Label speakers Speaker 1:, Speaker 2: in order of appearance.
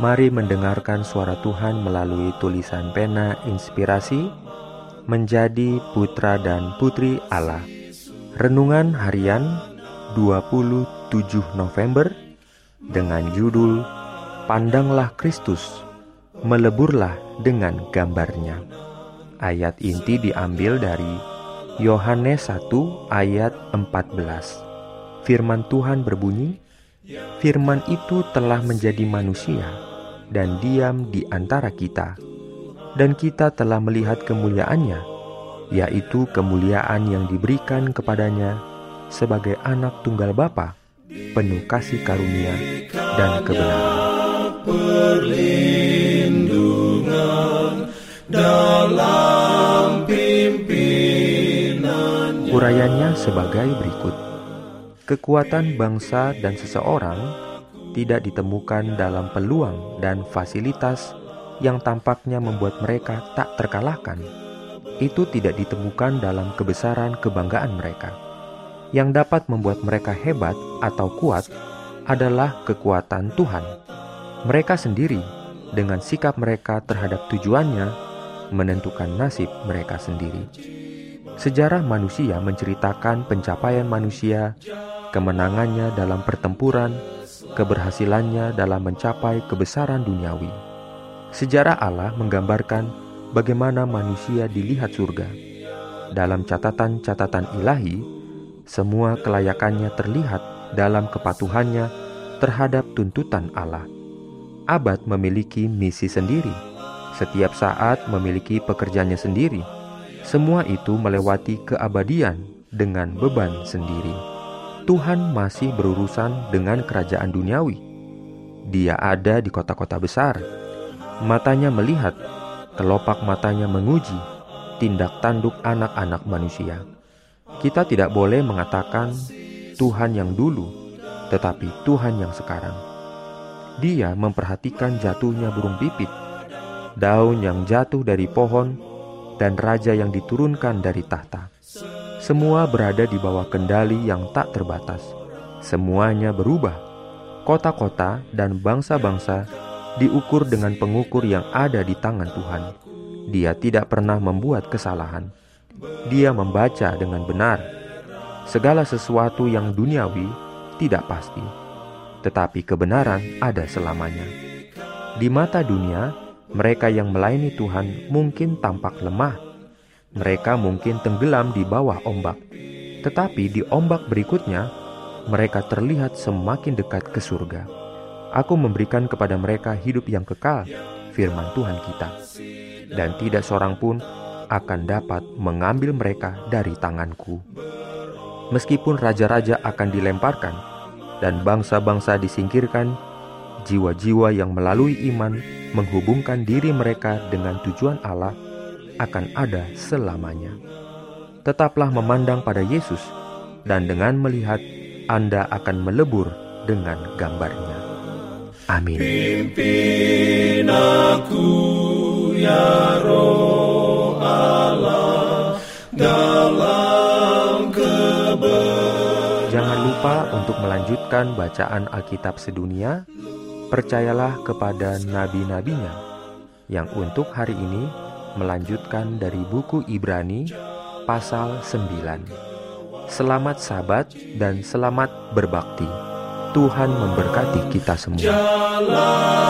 Speaker 1: Mari mendengarkan suara Tuhan melalui tulisan pena inspirasi menjadi putra dan putri Allah. Renungan harian 27 November dengan judul Pandanglah Kristus, meleburlah dengan gambarnya. Ayat inti diambil dari Yohanes 1 ayat 14. Firman Tuhan berbunyi, Firman itu telah menjadi manusia dan diam di antara kita, dan kita telah melihat kemuliaannya, yaitu kemuliaan yang diberikan kepadanya sebagai anak tunggal Bapa, penuh kasih karunia dan kebenaran. Sebagai berikut. Kekuatan bangsa dan seseorang tidak ditemukan dalam peluang dan fasilitas yang tampaknya membuat mereka tak terkalahkan. Itu tidak ditemukan dalam kebesaran kebanggaan mereka. Yang dapat membuat mereka hebat atau kuat adalah kekuatan Tuhan. Mereka sendiri, dengan sikap mereka terhadap tujuannya, menentukan nasib mereka sendiri. Sejarah manusia menceritakan pencapaian manusia kemenangannya dalam pertempuran, keberhasilannya dalam mencapai kebesaran duniawi. Sejarah Allah menggambarkan bagaimana manusia dilihat surga. Dalam catatan-catatan ilahi, semua kelayakannya terlihat dalam kepatuhannya terhadap tuntutan Allah. Abad memiliki misi sendiri, setiap saat memiliki pekerjaannya sendiri. Semua itu melewati keabadian dengan beban sendiri. Tuhan masih berurusan dengan kerajaan duniawi. Dia ada di kota-kota besar. Matanya melihat, kelopak matanya menguji tindak tanduk anak-anak manusia. Kita tidak boleh mengatakan Tuhan yang dulu, tetapi Tuhan yang sekarang. Dia memperhatikan jatuhnya burung pipit, daun yang jatuh dari pohon, dan raja yang diturunkan dari tahta. Semua berada di bawah kendali yang tak terbatas. Semuanya berubah. Kota-kota dan bangsa-bangsa diukur dengan pengukur yang ada di tangan Tuhan. Dia tidak pernah membuat kesalahan. Dia membaca dengan benar. Segala sesuatu yang duniawi tidak pasti, tetapi kebenaran ada selamanya. Di mata dunia, mereka yang melayani Tuhan mungkin tampak lemah mereka mungkin tenggelam di bawah ombak, tetapi di ombak berikutnya mereka terlihat semakin dekat ke surga. Aku memberikan kepada mereka hidup yang kekal, firman Tuhan kita, dan tidak seorang pun akan dapat mengambil mereka dari tanganku. Meskipun raja-raja akan dilemparkan dan bangsa-bangsa disingkirkan, jiwa-jiwa yang melalui iman menghubungkan diri mereka dengan tujuan Allah akan ada selamanya. Tetaplah memandang pada Yesus, dan dengan melihat Anda akan melebur dengan gambarnya. Amin.
Speaker 2: Pimpin aku ya roh Allah dalam
Speaker 1: Jangan lupa untuk melanjutkan bacaan Alkitab sedunia. Percayalah kepada nabi-nabinya yang untuk hari ini melanjutkan dari buku Ibrani pasal 9. Selamat sabat dan selamat berbakti. Tuhan memberkati kita semua.
Speaker 2: Jalan.